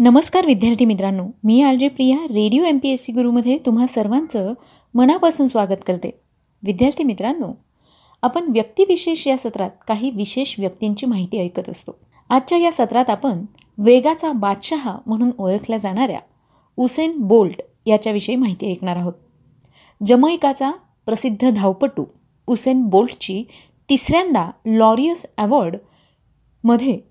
नमस्कार विद्यार्थी मित्रांनो मी R J Priya radio M P S C गुरुमध्ये तुम्हा सर्वांचं मनापासून स्वागत करते. विद्यार्थी मित्रांनो आपण व्यक्तिविशेष या सत्रात काही विशेष व्यक्तींची माहिती ऐकत असतो. आजच्या या सत्रात आपण वेगाचा बादशहा म्हणून ओळखल्या जाणाऱ्या उसेन बोल्ट याच्याविषयी माहिती ऐकणार आहोत. जमैकाचा प्रसिद्ध धावपटू उसेन बोल्टची तिसऱ्यांदा लॉरियस अवॉर्डमध्ये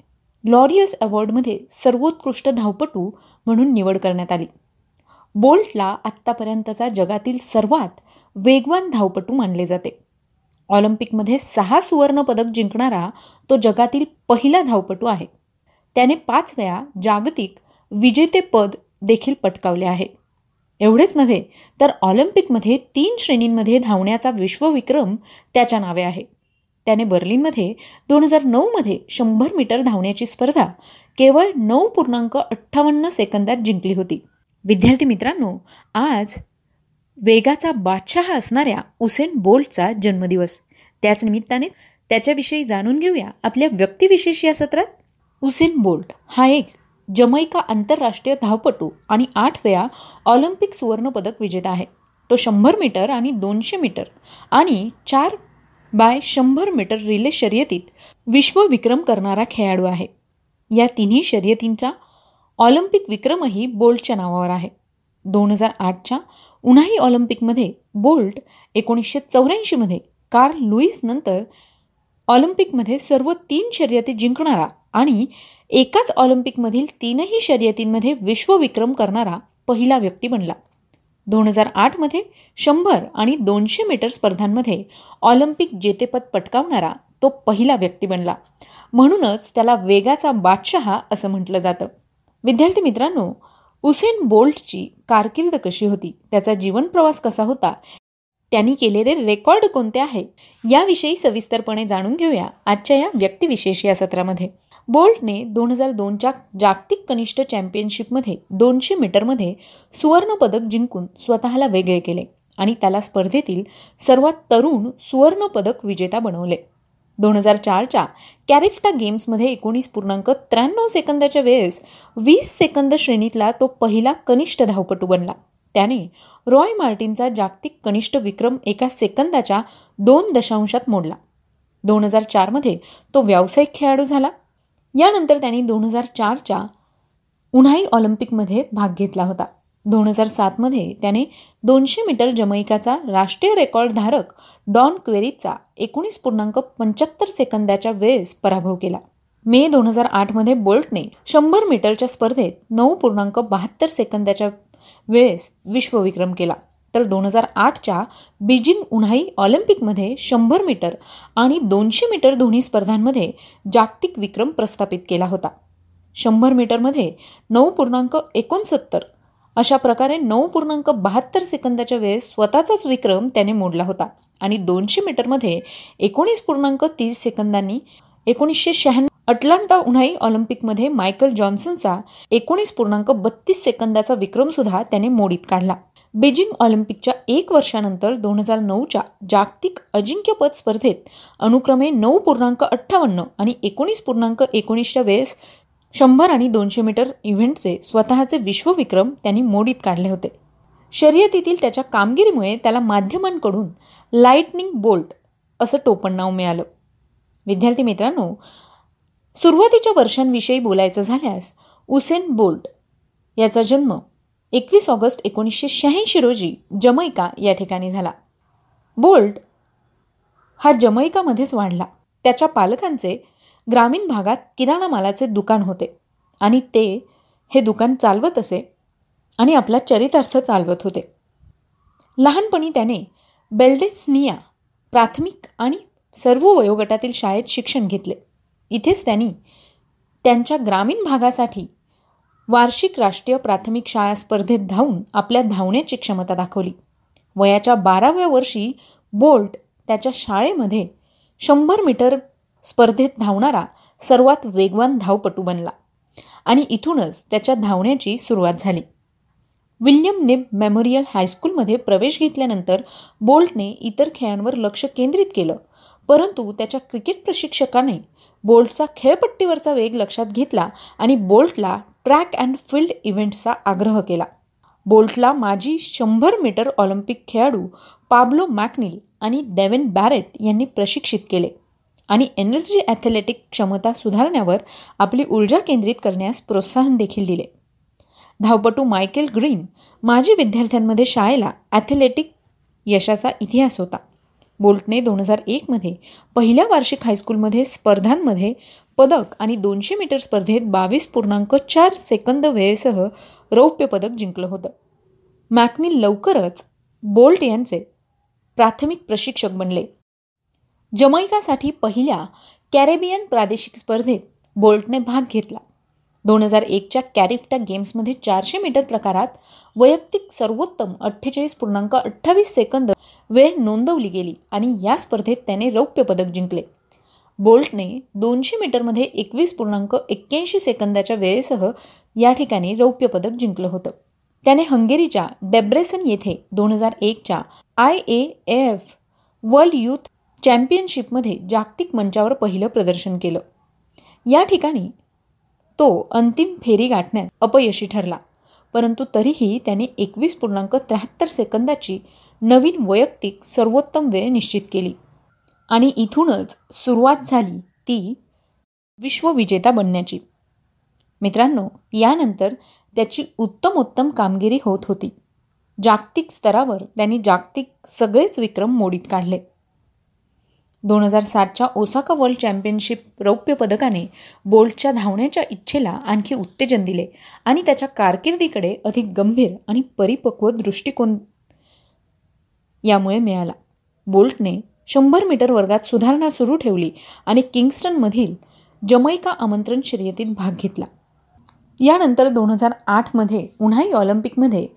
लॉरियस अवॉर्डमध्ये सर्वोत्कृष्ट धावपटू म्हणून निवड करण्यात आली. बोल्टला आत्तापर्यंतचा जगातील सर्वात वेगवान धावपटू मानले जाते. ऑलिम्पिकमध्ये सहा सुवर्णपदक जिंकणारा तो जगातील पहिला धावपटू आहे. त्याने पाच वेळा जागतिक विजेतेपद देखील पटकावले आहे. एवढेच नव्हे तर ऑलिम्पिकमध्ये तीन श्रेणींमध्ये धावण्याचा विश्वविक्रम त्याच्या नावे आहे. त्याने बर्लिनमध्ये दोन हजार नऊमध्ये शंभर मीटर धावण्याची स्पर्धा केवळ नऊ पूर्णांक अठ्ठावन्न सेकंदात जिंकली होती. विद्यार्थी मित्रांनो आज वेगाचा बादशाह असणाऱ्या उसेन बोल्टचा जन्मदिवस. त्याच निमित्ताने त्याच्याविषयी जाणून घेऊया आपल्या व्यक्तिविशेष या सत्रात. उसेन बोल्ट हा एक जमैका आंतरराष्ट्रीय धावपटू आणि आठ वेळा ऑलिम्पिक सुवर्णपदक विजेता आहे. तो शंभर मीटर आणि दोनशे मीटर आणि चार बाय शंभर मीटर रिले शर्यतीत विश्वविक्रम करणारा खेळाडू आहे. या तिन्ही शर्यतींचा ऑलिम्पिक विक्रमही बोल्टच्या नावावर आहे. दोन हजार आठच्या उन्हाळी ऑलिम्पिकमध्ये बोल्ट एकोणीसशे चौऱ्याऐंशीमध्ये कार लुईस नंतर ऑलिम्पिकमध्ये सर्व तीन शर्यती जिंकणारा आणि एकाच ऑलिम्पिकमधील तीनही शर्यतींमध्ये विश्वविक्रम करणारा पहिला व्यक्ती बनला. दोन हजार आठमध्ये शंभर आणि दोनशे मीटर स्पर्धांमध्ये ऑलिम्पिक जेतेपद पटकावणारा तो पहिला व्यक्ती बनला. म्हणूनच त्याला वेगाचा बादशहा असं म्हटलं जातं. विद्यार्थी मित्रांनो उसेन बोल्टची कारकीर्द कशी होती? त्याचा जीवन प्रवास कसा होता? त्यांनी केलेले रेकॉर्ड कोणते आहे? याविषयी सविस्तरपणे जाणून घेऊया आजच्या या व्यक्तिविशेष या सत्रामध्ये. बोल्टने दोन हजार दोनच्या जागतिक कनिष्ठ चॅम्पियनशिपमध्ये दोनशे मीटरमध्ये सुवर्णपदक जिंकून स्वतःला वेगळे केले आणि त्याला स्पर्धेतील सर्वात तरुण सुवर्णपदक विजेता बनवले. दोन हजार चारच्या कॅरिफ्टा गेम्समध्ये एकोणीस पूर्णांक त्र्याण्णव सेकंदाच्या वेळेस वीस सेकंद श्रेणीतला तो पहिला कनिष्ठ धावपटू बनला. त्याने रॉय मार्टिनचा जागतिक कनिष्ठ विक्रम एका सेकंदाच्या दोन दशांशात मोडला. दोन हजार चारमध्ये तो व्यावसायिक खेळाडू झाला. यानंतर त्यांनी दोन हजार चारच्या उन्हाई ऑलिम्पिकमध्ये भाग घेतला होता. दोन हजार सातमध्ये त्याने दोनशे मीटर जमैकाचा राष्ट्रीय रेकॉर्ड धारक डॉन क्वेरीचा एकोणीस पूर्णांक पंच्याहत्तर सेकंदाच्या वेळेस पराभव केला. मे दोन हजार आठमध्ये बोल्टने शंभर मीटरच्या स्पर्धेत नऊ पूर्णांक बहात्तर सेकंदाच्या वेळेस विश्वविक्रम केला. तर दोन हजार आठच्या बीजिंग उन्हाई ऑलिम्पिकमध्ये शंभर मीटर आणि दोनशे मीटर दोन्ही स्पर्धांमध्ये जागतिक विक्रम प्रस्थापित केला होता. शंभर मीटरमध्ये नऊ पूर्णांक एकोणसत्तर अशा प्रकारे नऊ पूर्णांक बहात्तर सेकंदाच्या वेळेस स्वतःचाच विक्रम त्याने मोडला होता आणि दोनशे मीटरमध्ये एकोणीस पूर्णांक तीस सेकंदांनी एकोणीसशे शहाण्णव अटलांटा उन्हाळी ऑलिम्पिकमध्ये मायकल जॉन्सनचा एकोणीस पूर्णांक बत्तीस सेकंदाचा विक्रमसुद्धा त्याने मोडीत काढला. बेजिंग ऑलिम्पिकच्या एक वर्षानंतर दोन हजार नऊच्या जागतिक अजिंक्यपद स्पर्धेत अनुक्रमे नऊ पूर्णांक अठ्ठावन्न आणि एकोणीस पूर्णांक एकोणीसच्या वेळेस शंभर आणि दोनशे मीटर इव्हेंटचे स्वतःचे विश्वविक्रम त्यांनी मोडीत काढले होते. शर्यतीतील त्याच्या कामगिरीमुळे त्याला माध्यमांकडून लाईटनिंग बोल्ट असं टोपण नाव मिळालं. विद्यार्थी मित्रांनो सुरुवातीच्या वर्षांविषयी बोलायचं झाल्यास उसेन बोल्ट याचा जन्म एकवीस ऑगस्ट एकोणीसशे शहाऐंशी रोजी जमैका या ठिकाणी झाला. बोल्ट हा जमैकामध्येच वाढला. त्याच्या पालकांचे ग्रामीण भागात किराणा मालाचे दुकान होते आणि ते हे दुकान चालवत असे आणि आपला चरितार्थ चालवत होते. लहानपणी त्याने बेल्डेस्निया प्राथमिक आणि सर्व वयोगटातील शाळेत शिक्षण घेतले. इथेच त्यांनी त्यांच्या ग्रामीण भागासाठी वार्षिक राष्ट्रीय प्राथमिक शाळा स्पर्धेत धावून आपल्या धावण्याची क्षमता दाखवली. वयाच्या बाराव्या वर्षी बोल्ट त्याच्या शाळेमध्ये शंभर मीटर स्पर्धेत धावणारा सर्वात वेगवान धावपटू बनला आणि इथूनच त्याच्या धावण्याची सुरुवात झाली. विल्यम नेब मेमोरियल हायस्कूलमध्ये प्रवेश घेतल्यानंतर बोल्टने इतर खेळांवर लक्ष केंद्रित केलं. परंतु त्याच्या क्रिकेट प्रशिक्षकाने बोल्टचा खेळपट्टीवरचा वेग लक्षात घेतला आणि बोल्टला ट्रॅक अँड फील्ड इव्हेंट्सचा आग्रह केला. बोल्टला माजी शंभर मीटर ऑलिम्पिक खेळाडू पाब्लो मॅकनिल आणि डेव्हिन बॅरेट यांनी प्रशिक्षित केले आणि एनर्जी ॲथलेटिक क्षमता सुधारण्यावर आपली ऊर्जा केंद्रित करण्यास प्रोत्साहन देखील दिले. धावपटू मायकेल ग्रीन माजी विद्यार्थ्यांमध्ये शाळेला ॲथलेटिक यशाचा इतिहास होता. बोल्टने दोन हजार एकमध्ये पहिल्या वार्षिक हायस्कूलमध्ये स्पर्धांमध्ये पदक आणि दोनशे मीटर स्पर्धेत बावीस पूर्णांक चार सेकंद वेळेसह रौप्य पदक जिंकलं होतं. मॅकनी लवकरच बोल्ट यांचे प्राथमिक प्रशिक्षक बनले. जमैकासाठी पहिल्या कॅरेबियन प्रादेशिक स्पर्धेत बोल्टने भाग घेतला. दोन हजार एकच्या कॅरिफ्टा गेम्समध्ये चारशे मीटर प्रकारात वैयक्तिक सर्वोत्तम अठ्ठेचाळीस पूर्णांक अठ्ठावीस सेकंद वेळ नोंदवली गेली आणि या स्पर्धेत त्याने रौप्य पदक जिंकले. बोल्टने दोनशे मीटरमध्ये एकवीस पूर्णांक एक्क्याऐंशी सेकंदाच्या वेळेसह या ठिकाणी रौप्य पदक जिंकलं होतं. त्याने हंगेरीच्या डेब्रेसन येथे दोन हजार एकच्या I A F world youth चॅम्पियनशिपमध्ये जागतिक मंचावर पहिलं प्रदर्शन केलं. या ठिकाणी तो अंतिम फेरी गाठण्यात अपयशी ठरला. परंतु तरीही त्याने एकवीस पूर्णांक त्र्याहत्तर सेकंदाची नवीन वैयक्तिक सर्वोत्तम वेळ निश्चित केली. आणि इथूनच सुरुवात झाली ती विश्वविजेता बनण्याची. मित्रांनो यानंतर त्याची उत्तमोत्तम कामगिरी होत होती. जागतिक स्तरावर त्यांनी जागतिक सगळेच विक्रम मोडीत काढले. दोन हजार सातच्या ओसाका वर्ल्ड चॅम्पियनशिप रौप्य पदकाने बोल्टच्या धावण्याच्या इच्छेला आणखी उत्तेजन दिले आणि त्याच्या कारकिर्दीकडे अधिक गंभीर आणि परिपक्व दृष्टिकोन यामुळे मिळाला. बोल्टने शंभर मीटर वर्गात सुधारणा सुरू ठेवली आणि किंगस्टनमधील जमैका आमंत्रण शर्यतीत भाग घेतला. यानंतर दोन हजार आठमध्ये उन्हाळी ऑलिम्पिकमध्ये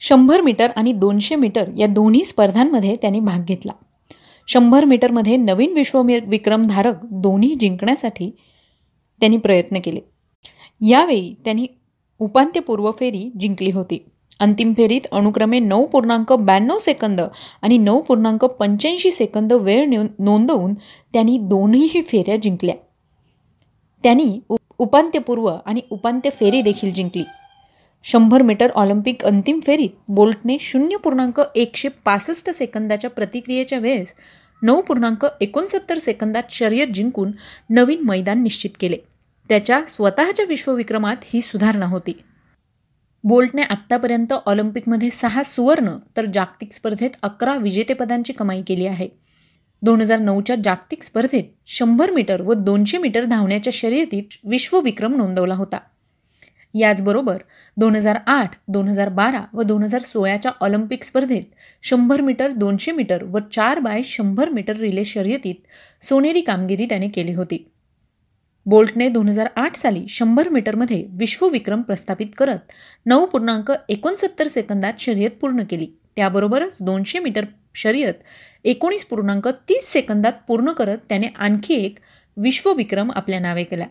शंभर मीटर आणि दोनशे मीटर या दोन्ही स्पर्धांमध्ये त्यांनी भाग घेतला. शंभर मीटरमध्ये नवीन विश्व विक्रमधारक दोन्ही जिंकण्यासाठी त्यांनी प्रयत्न केले. यावेळी त्यांनी उपांत्यपूर्व फेरी जिंकली होती. अंतिम फेरीत अनुक्रमे नऊ पूर्णांक ब्याण्णव सेकंद आणि नऊ पूर्णांक पंच्याऐंशी सेकंद वेळ नोंदवून त्यांनी दोन्हीही फेऱ्या जिंकल्या. त्यांनी उपांत्यपूर्व आणि उपांत्य फेरी देखील जिंकली. शंभर मीटर ऑलिम्पिक अंतिम फेरीत बोल्टने शून्य पूर्णांक एकशे पासष्ट सेकंदाच्या प्रतिक्रियेच्या वेळेस नऊ पूर्णांक एकोणसत्तर सेकंदात शर्यत जिंकून नवीन मैदान निश्चित केले. त्याच्या स्वतःच्या विश्वविक्रमात ही सुधारणा होती. बोल्टने आत्तापर्यंत ऑलिम्पिकमध्ये सहा सुवर्ण तर जागतिक स्पर्धेत अकरा विजेतेपदांची कमाई केली आहे. दोन हजार नऊच्या जागतिक स्पर्धेत शंभर मीटर व दोनशे मीटर धावण्याच्या शर्यतीत विश्वविक्रम नोंदवला होता. याचबरोबर दोन हजार आठ दोन हजार बारा व दोन हजार सोळाच्या ऑलिम्पिक स्पर्धेत शंभर मीटर दोनशे मीटर व चार बाय शंभर मीटर रिले शर्यतीत सोनेरी कामगिरी त्याने केली होती. बोल्टने दोन हजार आठ साली शंभर मीटरमध्ये विश्वविक्रम प्रस्थापित करत नऊ पूर्णांक एकोणसत्तर सेकंदात शर्यत पूर्ण केली. त्याबरोबरच दोनशे मीटर शर्यत एकोणीस पूर्णांक तीस सेकंदात पूर्ण करत त्याने आणखी एक विश्वविक्रम आपल्या नावे केला.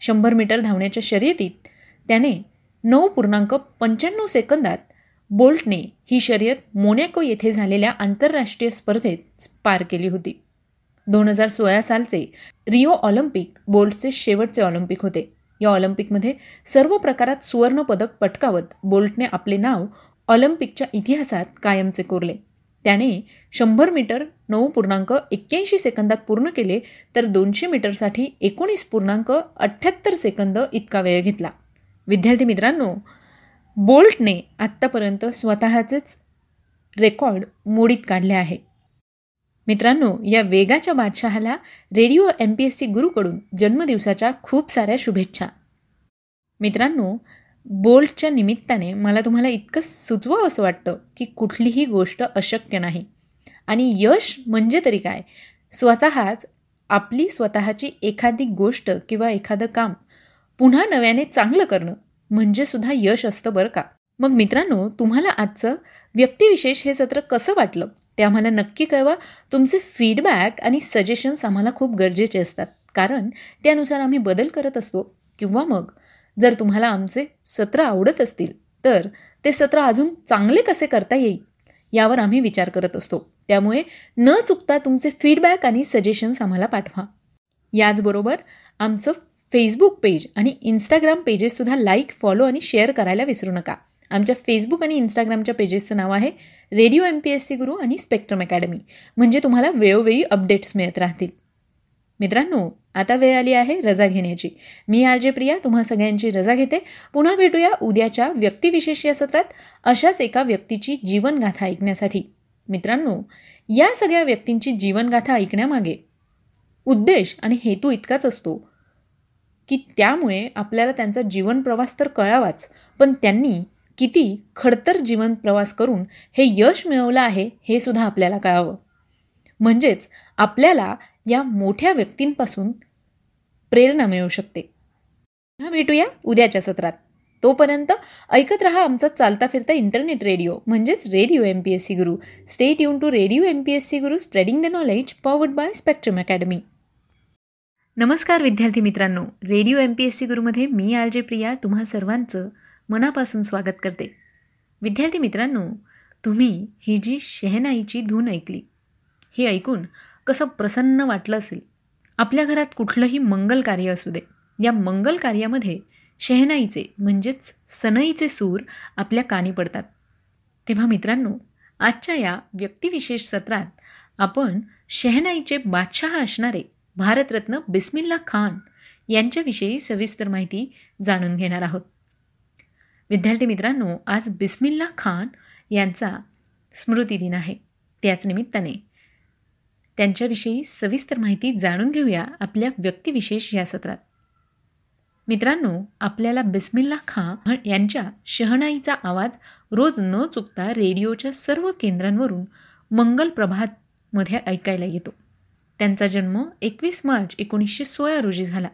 शंभर मीटर धावण्याच्या शर्यतीत त्याने नऊ पूर्णांक पंच्याण्णव सेकंदात बोल्टने ही शर्यत मोनॅको येथे झालेल्या आंतरराष्ट्रीय स्पर्धेत पार केली होती. दोन हजार सोळा सालचे रिओ ऑलिम्पिक बोल्टचे शेवटचे ऑलिम्पिक होते. या ऑलिम्पिकमध्ये सर्व प्रकारात सुवर्णपदक पटकावत बोल्टने आपले नाव ऑलिम्पिकच्या इतिहासात कायमचे कोरले. त्याने शंभर मीटर नऊ पूर्णांक एक्क्याऐंशी सेकंदात पूर्ण केले तर दोनशे मीटरसाठी एकोणीस पूर्णांक अठ्ठ्याहत्तर सेकंद इतका वेळ घेतला. विद्यार्थी मित्रांनो बोल्टने आत्तापर्यंत स्वतःचेच रेकॉर्ड मोडीत काढले आहे. मित्रांनो या वेगाच्या बादशहाला radio M P S C गुरुकडून जन्मदिवसाच्या खूप साऱ्या शुभेच्छा. मित्रांनो बोल्टच्या निमित्ताने मला तुम्हाला इतकं सुचवावं असं वाटतं की कुठलीही गोष्ट अशक्य नाही. आणि यश म्हणजे तरी काय? स्वतःच आपली स्वतःची एखादी गोष्ट किंवा एखादं काम पुन्हा नव्याने चांगलं करणं म्हणजे सुद्धा यश असतं बरं का. मग मित्रांनो तुम्हाला आजचं व्यक्तिविशेष हे सत्र कसं वाटलं? ते आम्हाला नक्की कळवा. तुमचे फीडबॅक आणि सजेशन्स आम्हाला खूप गरजेचे असतात. कारण त्यानुसार आम्ही बदल करत असतो किंवा मग जर तुम्हाला आमचे सत्र आवडत असतील तर ते सत्र अजून चांगले कसे करता येईल यावर आम्ही विचार करत असतो. त्यामुळे न चुकता तुमचे फीडबॅक आणि सजेशन्स आम्हाला पाठवा. याचबरोबर आमचं फेसबुक पेज आणि इंस्टाग्राम पेजेससुद्धा लाईक फॉलो आणि शेअर करायला विसरू नका. आमच्या फेसबुक आणि इंस्टाग्रामच्या पेजेसचं नाव आहे radio M P S C Guru आणि स्पेक्ट्रम अकॅडमी म्हणजे तुम्हाला वेळोवेळी अपडेट्स मिळत राहतील. मित्रांनो आता वेळ आली आहे रजा घेण्याची. मी आर जे प्रिया तुम्हा सगळ्यांची रजा घेते. पुन्हा भेटूया उद्याच्या व्यक्तिविशेष या सत्रात अशाच एका व्यक्तीची जीवनगाथा ऐकण्यासाठी. मित्रांनो या सगळ्या व्यक्तींची जीवनगाथा ऐकण्यामागे उद्देश आणि हेतू इतकाच असतो. की त्यामुळे आपल्याला त्यांचा जीवन प्रवास तर कळावाच पण त्यांनी किती खडतर जीवन प्रवास करून हे यश मिळवलं आहे हे सुद्धा आपल्याला कळावं. म्हणजेच आपल्याला या मोठ्या व्यक्तींपासून प्रेरणा मिळू शकते. पुन्हा भेटूया उद्याच्या सत्रात. तोपर्यंत ऐकत रहा आमचा चालता फिरता इंटरनेट रेडिओ म्हणजेच radio M P S C Guru stay tune to radio M P S C Guru spreading the knowledge powered by spectrum academy नमस्कार विद्यार्थी मित्रांनो. Radio M P S C गुरुमध्ये मी आर जे प्रिया तुम्हा सर्वांचं मनापासून स्वागत करते. विद्यार्थी मित्रांनो तुम्ही ही जी शहनाईची धून ऐकली हे ऐकून कसं प्रसन्न वाटलं असेल? आपल्या घरात कुठलंही मंगल कार्य असू दे. या मंगल कार्यामध्ये शहनाईचे म्हणजेच सनईचे सूर आपल्या कानी पडतात. तेव्हा मित्रांनो आजच्या या व्यक्तिविशेष सत्रात आपण शहनाईचे बादशहा असणारे भारतरत्न बिस्मिल्ला खान यांच्याविषयी सविस्तर माहिती जाणून घेणार आहोत. विद्यार्थी मित्रांनो आज बिस्मिल्ला खान यांचा स्मृतिदिन आहे. त्याच निमित्ताने त्यांच्याविषयी सविस्तर माहिती जाणून घेऊया आपल्या व्यक्तिविशेष या सत्रात. मित्रांनो आपल्याला बिस्मिल्ला खान यांच्या शहनाईचा आवाज रोज न चुकता रेडिओच्या सर्व केंद्रांवरून मंगल प्रभातमध्ये ऐकायला येतो. त्यांचा जन्म एकवीस मार्च एकोणीसशे सोळा रोजी झाला.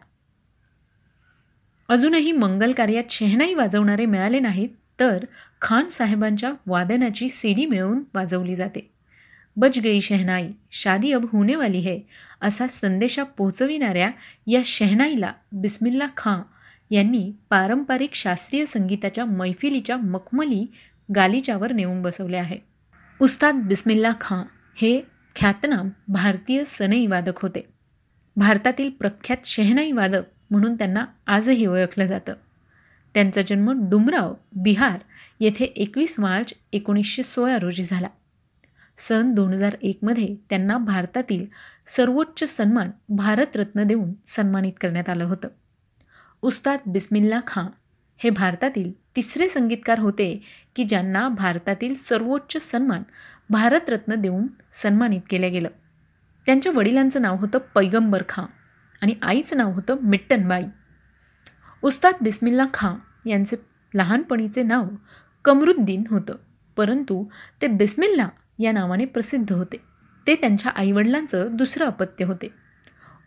अजूनही मंगल कार्यात शहनाई वाजवणारे मिळाले नाहीत तर खान साहेबांच्या वादनाची सीडी मिळवून वाजवली जाते. बज गई शहनाई शादी अब होने वाली है असा संदेशा पोहोचविणाऱ्या या शहनाईला बिस्मिल्ला खां यांनी पारंपरिक शास्त्रीय संगीताच्या मैफिलीच्या मखमली गालिच्यावर नेऊन बसवले आहे. उस्ताद बिस्मिल्ला खां हे ख्यातनाम भारतीय सनई वादक होते. भारतातील प्रख्यात शहनाई वादक म्हणून त्यांना आजही ओळखलं जातं. त्यांचा जन्म डुमराव बिहार येथे एकवीस मार्च एकोणीसशे सोळा रोजी झाला. सन दोन हजार एकमध्ये त्यांना भारतातील सर्वोच्च सन्मान भारतरत्न देऊन सन्मानित करण्यात आलं होतं. उस्ताद बिस्मिल्ला खां हे भारतातील तिसरे संगीतकार होते की ज्यांना भारतातील सर्वोच्च सन्मान भारतरत्न देऊन सन्मानित केलं गेलं. त्यांच्या वडिलांचं नाव होतं पैगंबर खां आणि आईचं नाव होतं मिट्टनबाई. उस्ताद बिस्मिल्ला खां यांचे लहानपणीचे नाव कमरुद्दीन होतं परंतु ते बिस्मिल्ला या नावाने प्रसिद्ध होते. ते त्यांच्या आईवडिलांचं दुसरं अपत्य होते.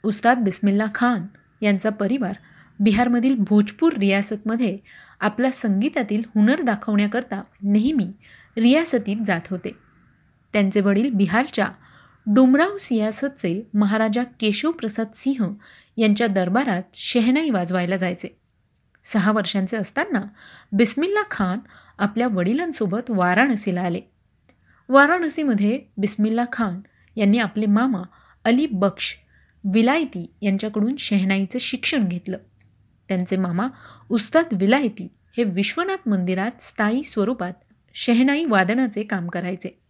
उस्ताद बिस्मिल्ला खान यांचा परिवार बिहारमधील भोजपूर रियासतमध्ये आपल्या संगीतातील हुनर दाखवण्याकरता नेहमी रियासतीत जात होते. त्यांचे वडील बिहारच्या डोमराव सियासतचे महाराजा केशवप्रसाद सिंह यांच्या दरबारात शेहनाई वाजवायला जायचे. सहा वर्षांचे असताना बिस्मिल्ला खान आपल्या वडिलांसोबत वाराणसीला आले. वाराणसीमध्ये बिस्मिल्ला खान यांनी आपले मामा अली बक्ष विलायती यांच्याकडून शहनाईचं शिक्षण घेतलं. त्यांचे मामा उस्ताद विलायती हे विश्वनाथ मंदिरात स्थायी स्वरूपात शहनाई वादनाचे काम करायचे.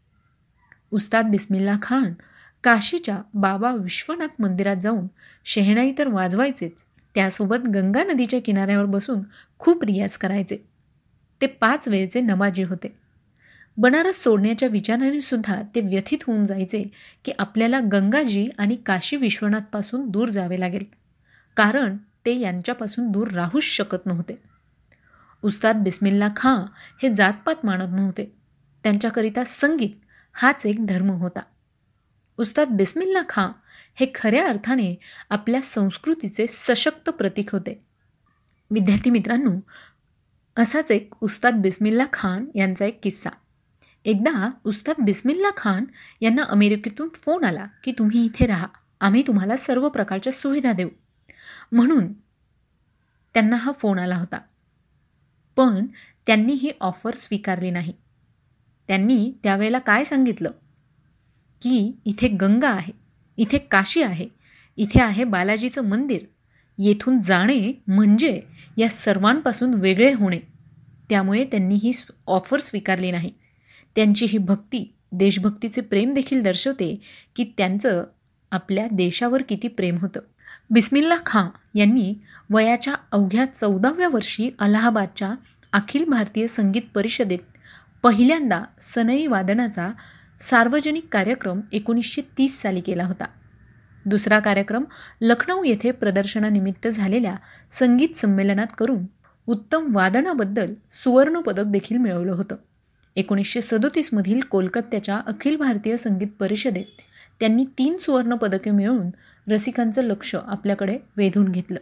उस्ताद बिस्मिल्ला खान काशीच्या बाबा विश्वनाथ मंदिरात जाऊन शहनाई तर वाजवायचेच. त्यासोबत गंगा नदीच्या किनाऱ्यावर बसून खूप रियाज करायचे. ते पाच वेळेचे नमाजी होते. बनारस सोडण्याच्या विचाराने सुद्धा ते व्यथित होऊन जायचे की आपल्याला गंगाजी आणि काशी विश्वनाथपासून दूर जावे लागेल. कारण ते यांच्यापासून दूर राहूच शकत नव्हते. उस्ताद बिस्मिल्ला खां हे जातपात मानत नव्हते. त्यांच्याकरिता संगीत हाच एक धर्म होता. उस्ताद बिस्मिल्ला खां हे खऱ्या अर्थाने आपल्या संस्कृतीचे सशक्त प्रतीक होते. विद्यार्थी मित्रांनो असाच एक उस्ताद बिस्मिल्ला खान यांचा एक किस्सा. एकदा उस्ताद बिस्मिल्ला खान यांना अमेरिकेतून फोन आला की तुम्ही इथे राहा आम्ही तुम्हाला सर्व प्रकारच्या सुविधा देऊ. म्हणून त्यांना हा फोन आला होता. पण त्यांनी ही ऑफर स्वीकारली नाही. त्यांनी त्यावेळेला काय सांगितलं? की इथे गंगा आहे इथे काशी आहे इथे आहे बालाजीचं मंदिर. येथून जाणे म्हणजे या सर्वांपासून वेगळे होणे. त्यामुळे त्यांनी ही ऑफर स्वीकारली नाही. त्यांची ही भक्ती देशभक्तीचे प्रेम देखील दर्शवते की त्यांचं आपल्या देशावर किती प्रेम होतं. बिस्मिल्ला खां यांनी वयाच्या अवघ्या चौदाव्या वर्षी अलाहाबादच्या अखिल भारतीय संगीत परिषदेत पहिल्यांदा सनई वादनाचा सार्वजनिक कार्यक्रम एकोणीसशे तीस साली केला होता. दुसरा कार्यक्रम लखनौ येथे प्रदर्शनानिमित्त झालेल्या संगीत संमेलनात करून उत्तम वादनाबद्दल सुवर्णपदक देखील मिळवलं होतं. एकोणीसशे सदोतीसमधील कोलकात्याच्या अखिल भारतीय संगीत परिषदेत त्यांनी तीन सुवर्णपदके मिळवून रसिकांचं लक्ष आपल्याकडे वेधून घेतलं.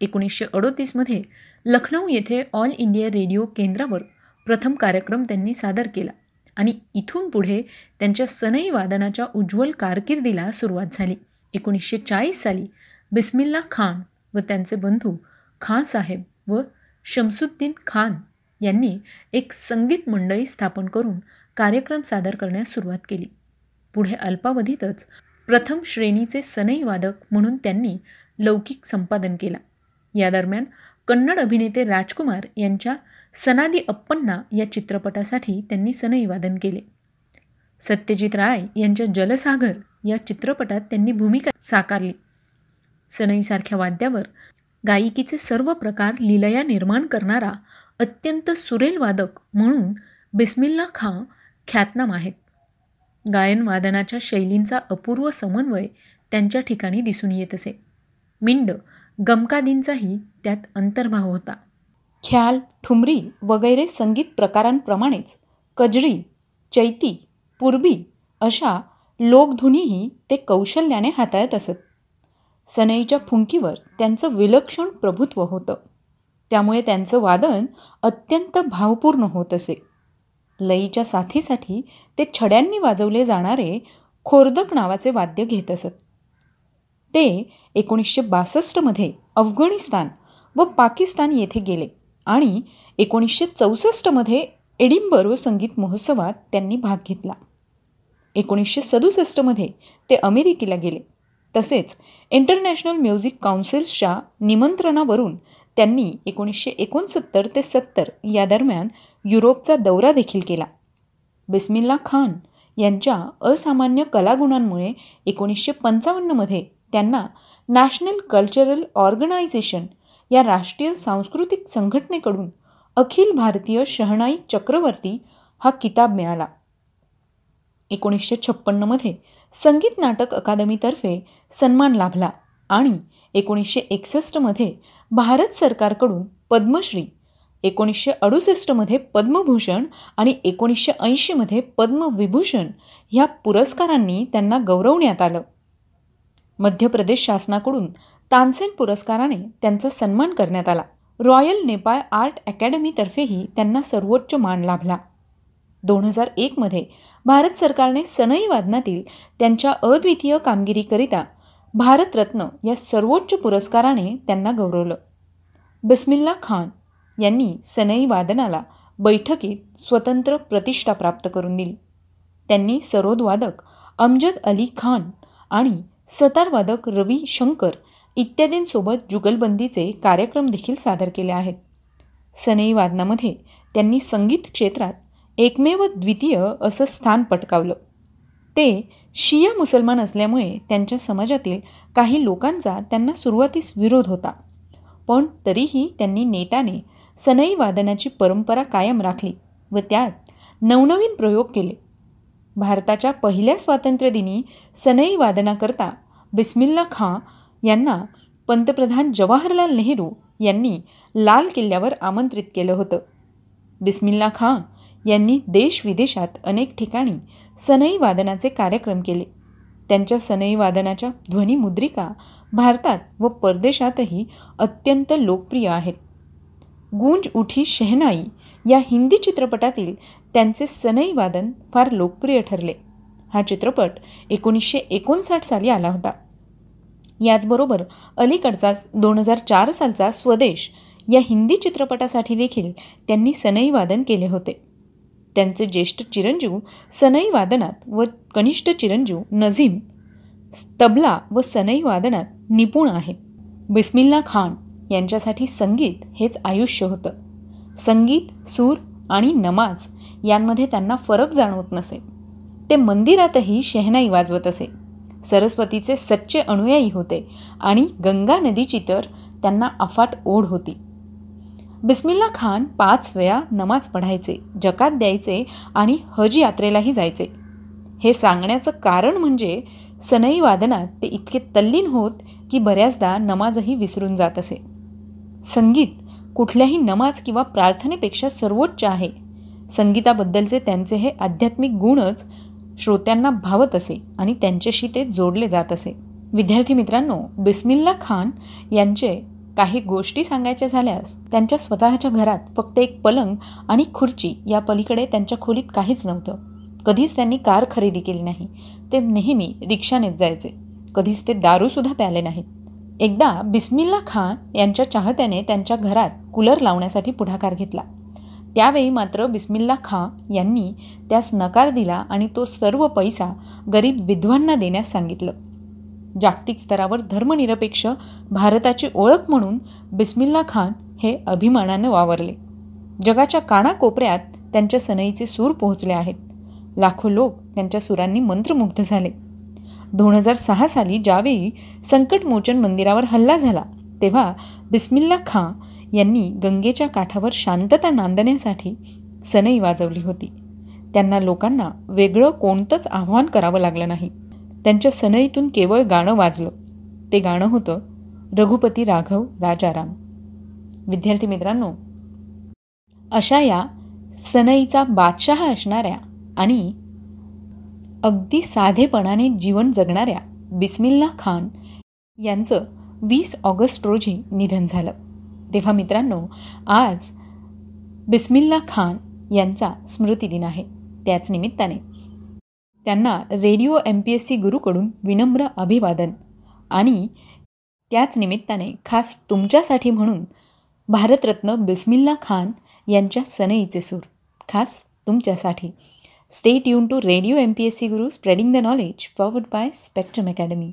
एकोणीसशे अडोतीसमध्ये लखनौ येथे ऑल इंडिया रेडिओ केंद्रावर प्रथम कार्यक्रम त्यांनी सादर केला. आणि इथून पुढे त्यांच्या सनई वादनाच्या उज्ज्वल कारकिर्दीला सुरुवात झाली. एकोणीसशे चाळीस साली बिस्मिल्ला खान व त्यांचे बंधू खान साहेब व शमसुद्दीन खान यांनी एक संगीत मंडळी स्थापन करून कार्यक्रम सादर करण्यास सुरुवात केली. पुढे अल्पावधीतच प्रथम श्रेणीचे सनई वादक म्हणून त्यांनी लौकिक संपादन केला. या दरम्यान कन्नड अभिनेते राजकुमार यांच्या सनादी अप्पन्ना या चित्रपटासाठी त्यांनी सनई वादन केले. सत्यजित राय यांच्या जलसागर या चित्रपटात त्यांनी भूमिका साकारली. सनईसारख्या वाद्यावर गायिकीचे सर्व प्रकार लिलया निर्माण करणारा अत्यंत सुरेल वादक म्हणून बिस्मिल्ला खां ख्यातनाम आहेत. गायनवादनाच्या शैलींचा अपूर्व समन्वय त्यांच्या ठिकाणी दिसून येत असे. मिंड गमकादींचाही त्यात अंतर्भाव होता. ख्याल ठुमरी वगैरे संगीत प्रकारांप्रमाणेच कजरी चैती पूर्वी अशा लोकधुनीही ते कौशल्याने हाताळत असत. सनईच्या फुंकीवर त्यांचं विलक्षण प्रभुत्व होतं. त्यामुळे त्यांचं वादन अत्यंत भावपूर्ण होत असे. लईच्या साथीसाठी ते छड्यांनी वाजवले जाणारे खोर्दक नावाचे वाद्य घेत असत. ते एकोणीसशे बासष्टमध्ये अफगाणिस्तान व पाकिस्तान येथे गेले. आणि एकोणीसशे चौसष्टमध्ये एडिंबरो संगीत महोत्सवात त्यांनी भाग घेतला. एकोणीसशे सदुसष्टमध्ये ते अमेरिकेला गेले. तसेच इंटरनॅशनल म्युझिक काउन्सिल्सच्या निमंत्रणावरून त्यांनी एकोणीसशे एकोणसत्तर ते सत्तर या दरम्यान युरोपचा दौरा देखील केला. बिस्मिल्ला खान यांच्या असामान्य कलागुणांमुळे एकोणीसशे पंचावन्नमध्ये त्यांना नॅशनल कल्चरल ऑर्गनायझेशन या राष्ट्रीय सांस्कृतिक संघटनेकडून अखिल भारतीय शहनाई चक्रवर्ती हा किताब मिळाला. एकोणीसशे छप्पन्नमध्ये संगीत नाटक अकादमीतर्फे सन्मान लाभला आणि एकोणीसशे एकसष्टमध्ये भारत सरकारकडून पद्मश्री एकोणीसशे अडुसष्टमध्ये पद्मभूषण आणि एकोणीसशे ऐंशीमध्ये पद्मविभूषण ह्या पुरस्कारांनी त्यांना गौरवण्यात आलं. मध्य प्रदेश शासनाकडून तानसेन पुरस्काराने त्यांचा सन्मान करण्यात आला. रॉयल नेपाळ आर्ट अकॅडमीतर्फेही त्यांना सर्वोच्च मान लाभला. दोन हजार एकमध्ये भारत सरकारने सनई वादनातील त्यांच्या अद्वितीय कामगिरीकरिता भारतरत्न या सर्वोच्च पुरस्काराने त्यांना गौरवलं. बिस्मिल्ला खान यांनी सनई वादनाला बैठकीत स्वतंत्र प्रतिष्ठा प्राप्त करून दिली. त्यांनी सरोदवादक अमजद अली खान आणि सतारवादक रवी शंकर इत्यादींसोबत जुगलबंदीचे कार्यक्रम देखील सादर केले आहेत. सनई वादनामध्ये त्यांनी संगीत क्षेत्रात एकमेव द्वितीय असं स्थान पटकावलं. ते शिया मुसलमान असल्यामुळे त्यांच्या समाजातील काही लोकांचा त्यांना सुरुवातीस विरोध होता. पण तरीही त्यांनी नेटाने सनई वादनाची परंपरा कायम राखली व त्यात नवनवीन प्रयोग केले. भारताच्या पहिल्या स्वातंत्र्यदिनी सनई वादनाकरता बिस्मिल्ला खां यांना पंतप्रधान जवाहरलाल नेहरू यांनी लाल किल्ल्यावर आमंत्रित केलं होतं. बिस्मिल्ला खां यांनी देश विदेशात अनेक ठिकाणी सनई वादनाचे कार्यक्रम केले. त्यांच्या सनई वादनाच्या ध्वनिमुद्रिका भारतात व परदेशातही अत्यंत लोकप्रिय आहेत. गूंज उठी शहनाई या हिंदी चित्रपटातील त्यांचे सनई वादन फार लोकप्रिय ठरले. हा चित्रपट एकोणीसशे एकोणसाठ साली आला होता. याचबरोबर अलीकडचाच दोन हजार चार सालचा स्वदेश या हिंदी चित्रपटासाठी देखील त्यांनी सनई वादन केले होते. त्यांचे ज्येष्ठ चिरंजीव सनई वादनात व कनिष्ठ चिरंजीव नझीम तबला व सनई वादनात निपुण आहेत. बिस्मिल्ला खान यांच्यासाठी संगीत हेच आयुष्य होतं. संगीत सूर आणि नमाज यांमध्ये त्यांना फरक जाणवत नसे. ते मंदिरातही शेहनाई वाजवत असे. सरस्वतीचे सच्चे अनुयायी होते आणि गंगा नदीची तर त्यांना अफाट ओढ होती. बिस्मिल्ला खान पाच वेळा नमाज पढायचे जकात द्यायचे आणि हज यात्रेलाही जायचे. हे सांगण्याचं कारण म्हणजे सनई वादनात ते इतके तल्लीन होत की बऱ्याचदा नमाजही विसरून जात असे. संगीत कुठल्याही नमाज किंवा प्रार्थनेपेक्षा सर्वोच्च आहे. संगीताबद्दलचे त्यांचे हे आध्यात्मिक गुणच श्रोत्यांना भावत असे आणि त्यांच्याशी ते जोडले जात असे. विद्यार्थी मित्रांनो बिस्मिल्ला खान यांचे काही गोष्टी सांगायच्या झाल्यास त्यांच्या स्वतःच्या घरात फक्त एक पलंग आणि खुर्ची या पलीकडे त्यांच्या खोलीत काहीच नव्हतं. कधीच त्यांनी कार खरेदी केली नाही. ते नेहमी रिक्षानेच जायचे. कधीच ते दारूसुद्धा प्याले नाहीत. एकदा बिस्मिल्ला खान यांच्या चाहत्याने त्यांच्या घरात कूलर लावण्यासाठी पुढाकार घेतला. त्यावेळी मात्र बिस्मिल्ला खां यांनी त्यास नकार दिला आणि तो सर्व पैसा गरीब विधवांना देण्यास सांगितलं. जागतिक स्तरावर धर्मनिरपेक्ष भारताची ओळख म्हणून बिस्मिल्ला खान हे अभिमानानं वावरले. जगाच्या कानाकोपऱ्यात त्यांच्या सनईचे सूर पोहोचले आहेत. लाखो लोक त्यांच्या सुरांनी मंत्रमुग्ध झाले. दोन हजार सहा साली ज्यावेळी संकटमोचन मंदिरावर हल्ला झाला तेव्हा बिस्मिल्ला खां यांनी गंगेच्या काठावर शांतता नांदण्यासाठी सनई वाजवली होती. त्यांना लोकांना वेगळं कोणतंच आव्हान करावं लागलं नाही. त्यांच्या सनईतून केवळ गाणं वाजलं. ते गाणं होतं रघुपती राघव राजाराम. विद्यार्थी मित्रांनो अशा या सनईचा बादशाह असणाऱ्या आणि अगदी साधेपणाने जीवन जगणाऱ्या बिस्मिल्ला खान यांचं वीस ऑगस्ट रोजी निधन झालं. तेव्हा मित्रांनो आज बिस्मिल्ला खान यांचा स्मृतिदिन आहे. त्याच निमित्ताने त्यांना radio M P S C गुरूकडून विनम्र अभिवादन आणि त्याच निमित्ताने खास तुमच्यासाठी म्हणून भारतरत्न बिस्मिल्ला खान यांच्या सनईचे सूर खास तुमच्यासाठी. Stay tune to radio M P S C Guru spreading the knowledge powered by spectrum academy